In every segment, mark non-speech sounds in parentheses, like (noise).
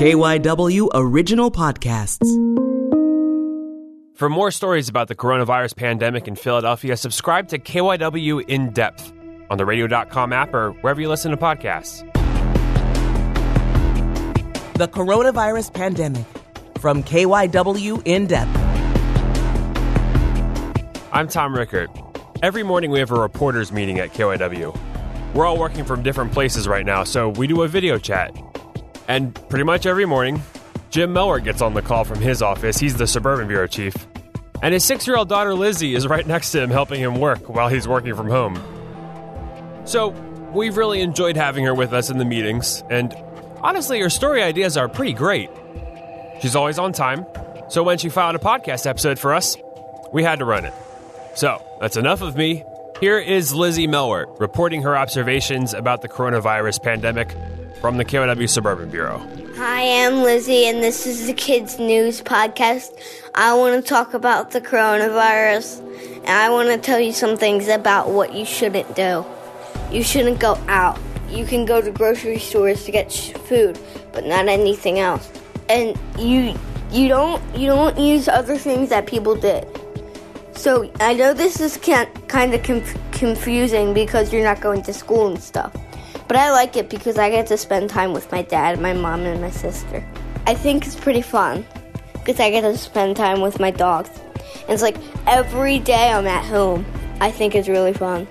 KYW Original Podcasts. For more stories about the coronavirus pandemic in Philadelphia, subscribe to KYW In Depth on the radio.com app or wherever you listen to podcasts. The coronavirus pandemic from KYW In Depth. I'm Tom Rickert. Every morning we have a reporters meeting at KYW. We're all working from different places right now, so we do a video chat. And pretty much every morning, Jim Melwert gets on the call from his office. He's the suburban bureau chief. And his six year old daughter Lizzie is right next to him helping him work while he's working from home. So, we've really enjoyed having her with us in the meetings, and honestly, her story ideas are pretty great. She's always on time, so when she filed a podcast episode for us, we had to run it. So, that's enough of me. Here is Lizzie Melwert reporting her observations about the coronavirus pandemic from the KYW Suburban Bureau. Hi, I'm Lizzie, and this is the Kids News Podcast. I want to talk about the coronavirus, and I want to tell you some things about what you shouldn't do. You shouldn't go out. You can go to grocery stores to get food, but not anything else. And you you don't you don't use other things that people did. So I know this is kind of conf- confusing because you're not going to school and stuff. But I like it because I get to spend time with my dad, my mom, and my sister. I think it's pretty fun because I get to spend time with my dogs. And it's like every day I'm at home. I think it's really fun.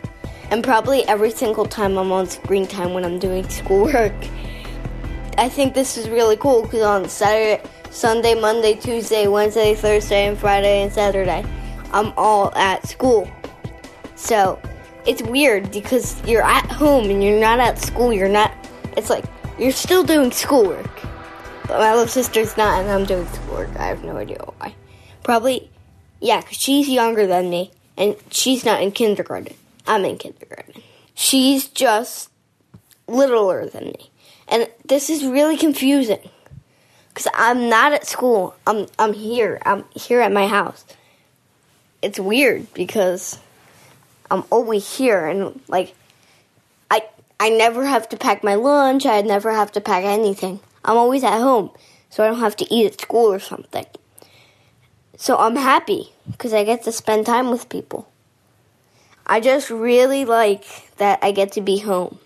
And probably every single time I'm on screen time when I'm doing (laughs) schoolwork. I think this is really cool because on Saturday, Sunday, Monday, Tuesday, Wednesday, Thursday, and Friday and Saturday, I'm all at school. So it's weird because you're at home and you're not at school. You're not. It's like you're still doing schoolwork, but my little sister's not, and I'm doing schoolwork. I have no idea why. Probably, yeah, because she's younger than me, and she's not in kindergarten. I'm in kindergarten. She's just littler than me, and this is really confusing because I'm not at school. I'm I'm here. I'm here at my house. It's weird because I'm always here and like I I never have to pack my lunch, I never have to pack anything. I'm always at home, so I don't have to eat at school or something. So I'm happy because I get to spend time with people. I just really like that I get to be home.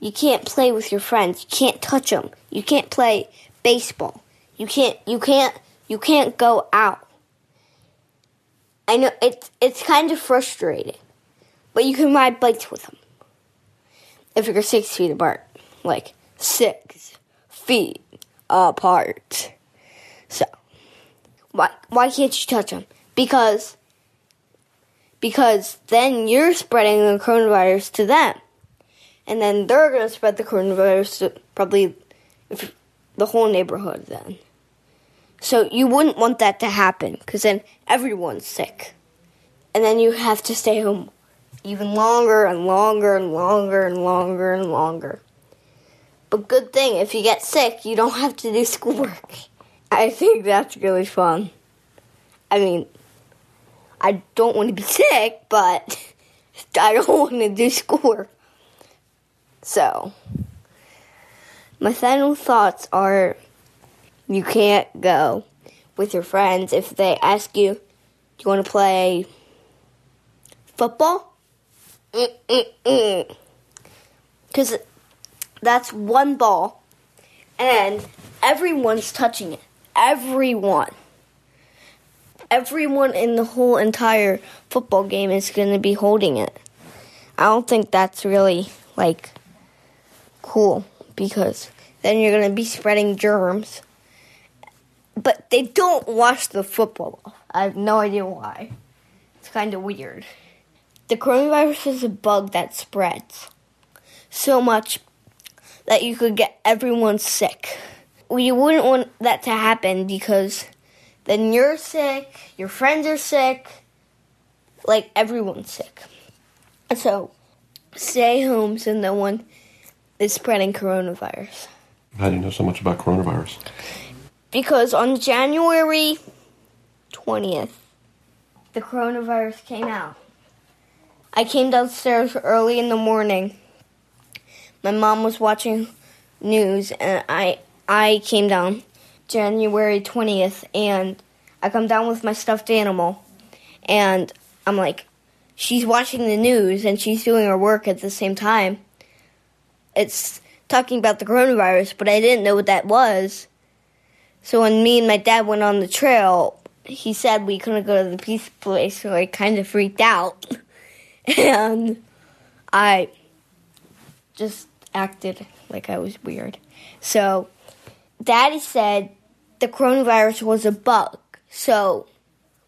You can't play with your friends. You can't touch them. You can't play baseball. You can't you can't you can't go out. I know it's it's kind of frustrating, but you can ride bikes with them if you're six feet apart, like six feet apart. So why why can't you touch them? Because because then you're spreading the coronavirus to them, and then they're gonna spread the coronavirus to probably the whole neighborhood. Then. So you wouldn't want that to happen because then everyone's sick. And then you have to stay home even longer and longer and longer and longer and longer. But good thing, if you get sick, you don't have to do schoolwork. (laughs) I think that's really fun. I mean, I don't want to be sick, but (laughs) I don't want to do schoolwork. So, my final thoughts are you can't go with your friends if they ask you, Do you want to play football? Because that's one ball, and everyone's touching it. Everyone. Everyone in the whole entire football game is going to be holding it. I don't think that's really, like, cool because then you're going to be spreading germs but they don't wash the football. I have no idea why. It's kind of weird. The coronavirus is a bug that spreads so much that you could get everyone sick. We wouldn't want that to happen because then you're sick, your friends are sick, like everyone's sick. So stay home so no one is spreading coronavirus. How do you know so much about coronavirus? Because on January 20th, the coronavirus came out. I came downstairs early in the morning. My mom was watching news, and I I came down January 20th and I come down with my stuffed animal and I'm like, she's watching the news and she's doing her work at the same time. It's talking about the coronavirus, but I didn't know what that was. So when me and my dad went on the trail, he said we couldn't go to the pizza place, so I kind of freaked out. (laughs) and I just acted like I was weird. So daddy said the coronavirus was a bug, so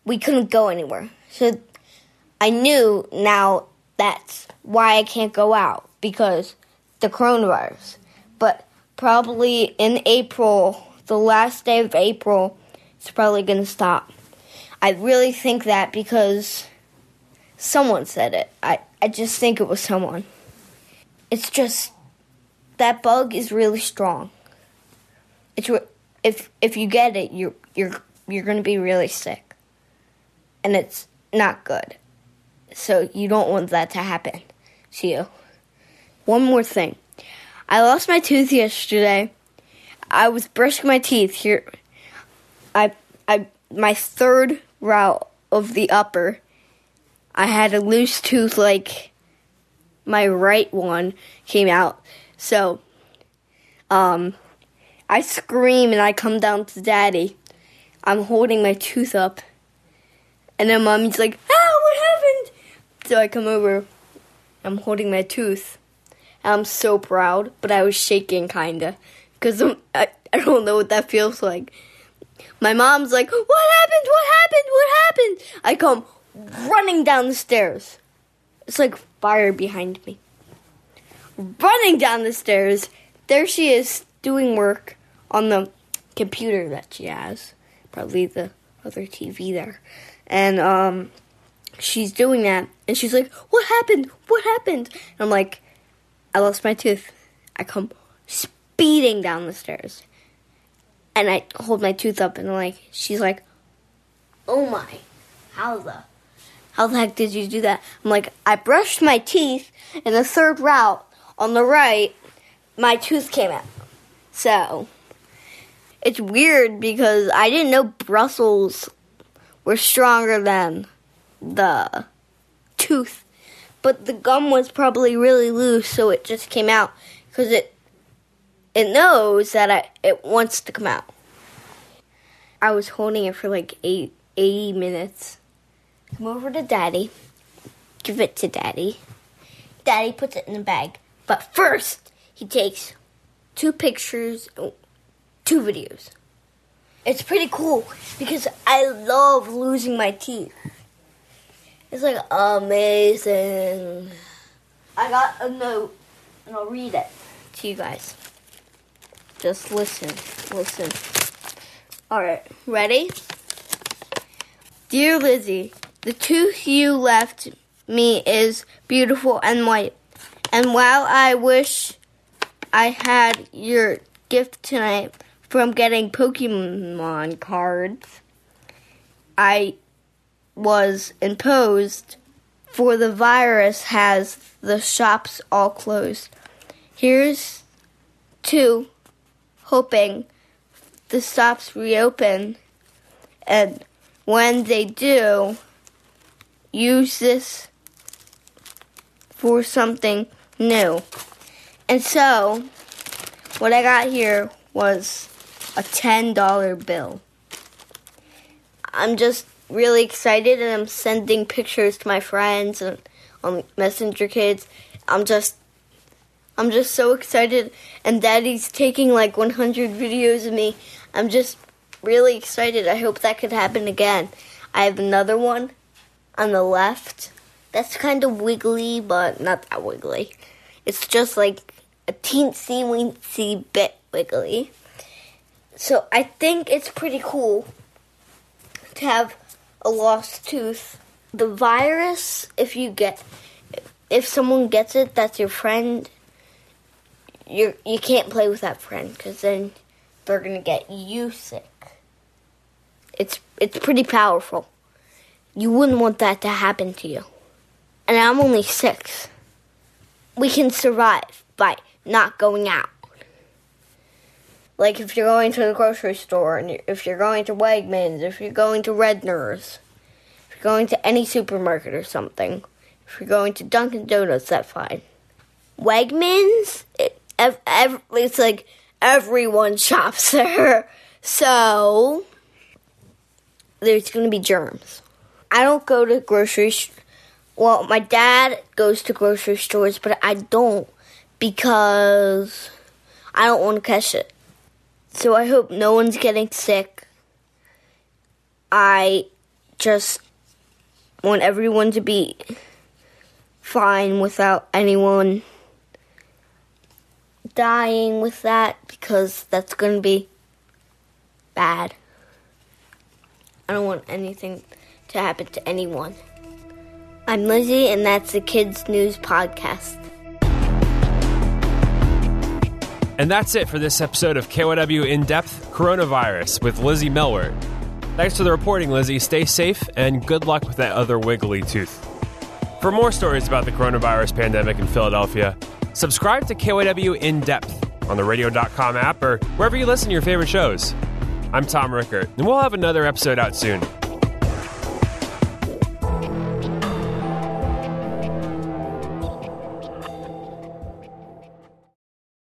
we couldn't go anywhere. So I knew now that's why I can't go out because the coronavirus. But probably in April, the last day of April, it's probably going to stop. I really think that because someone said it. I, I just think it was someone. It's just that bug is really strong. It's if if you get it, you're you're you're going to be really sick. And it's not good. So you don't want that to happen to you. One more thing. I lost my tooth yesterday. I was brushing my teeth here. I I my third route of the upper. I had a loose tooth like my right one came out. So um I scream and I come down to daddy. I'm holding my tooth up. And then mommy's like, "Ah, what happened?" So I come over. I'm holding my tooth. I'm so proud, but I was shaking kinda because (laughs) I I don't know what that feels like. My mom's like, "What happened? What happened? What happened?" I come running down the stairs. It's like fire behind me. Running down the stairs, there she is doing work on the computer that she has, probably the other TV there, and um she's doing that, and she's like, "What happened? What happened?" And I'm like, "I lost my tooth." I come speeding down the stairs, and I hold my tooth up, and I'm like, she's like, "Oh my, how the, how the heck did you do that?" I'm like, "I brushed my teeth in the third route on the right. My tooth came out." So it's weird because I didn't know Brussels were stronger than the tooth, but the gum was probably really loose, so it just came out because it it knows that I, it wants to come out. I was holding it for like eight, 80 minutes. Come over to Daddy, give it to Daddy. Daddy puts it in the bag, but first he takes two pictures, two videos. It's pretty cool because I love losing my teeth. It's like amazing. I got a note and I'll read it to you guys. Just listen, listen. Alright, ready? Dear Lizzie, the tooth you left me is beautiful and white. And while I wish I had your gift tonight from getting Pokemon cards, I was imposed, for the virus has the shops all closed. Here's to hoping the shops reopen, and when they do, use this for something new. And so, what I got here was a $10 bill. I'm just really excited and I'm sending pictures to my friends and on Messenger Kids. I'm just I'm just so excited and Daddy's taking like 100 videos of me. I'm just really excited. I hope that could happen again. I have another one on the left. That's kind of wiggly, but not that wiggly. It's just like a teensy weensy bit wiggly. So I think it's pretty cool to have a lost tooth. The virus, if you get, if someone gets it, that's your friend. You you can't play with that friend because then they're gonna get you sick. It's it's pretty powerful. You wouldn't want that to happen to you. And I'm only six. We can survive by not going out. Like if you're going to the grocery store, and if you're going to Wegmans, if you're going to Redner's, if you're going to any supermarket or something, if you're going to Dunkin' Donuts, that's fine. Wegmans, it, ev- ev- it's like everyone shops (laughs) there. So there's going to be germs. I don't go to grocery sh- well, my dad goes to grocery stores, but I don't because I don't want to catch it. So I hope no one's getting sick. I just want everyone to be fine without anyone dying with that because that's going to be bad. I don't want anything to happen to anyone. I'm Lizzie, and that's the Kids News Podcast. And that's it for this episode of KYW In Depth Coronavirus with Lizzie Melwert. Thanks for the reporting, Lizzie. Stay safe and good luck with that other wiggly tooth. For more stories about the coronavirus pandemic in Philadelphia, subscribe to KYW In Depth on the radio.com app or wherever you listen to your favorite shows. I'm Tom Rickert, and we'll have another episode out soon.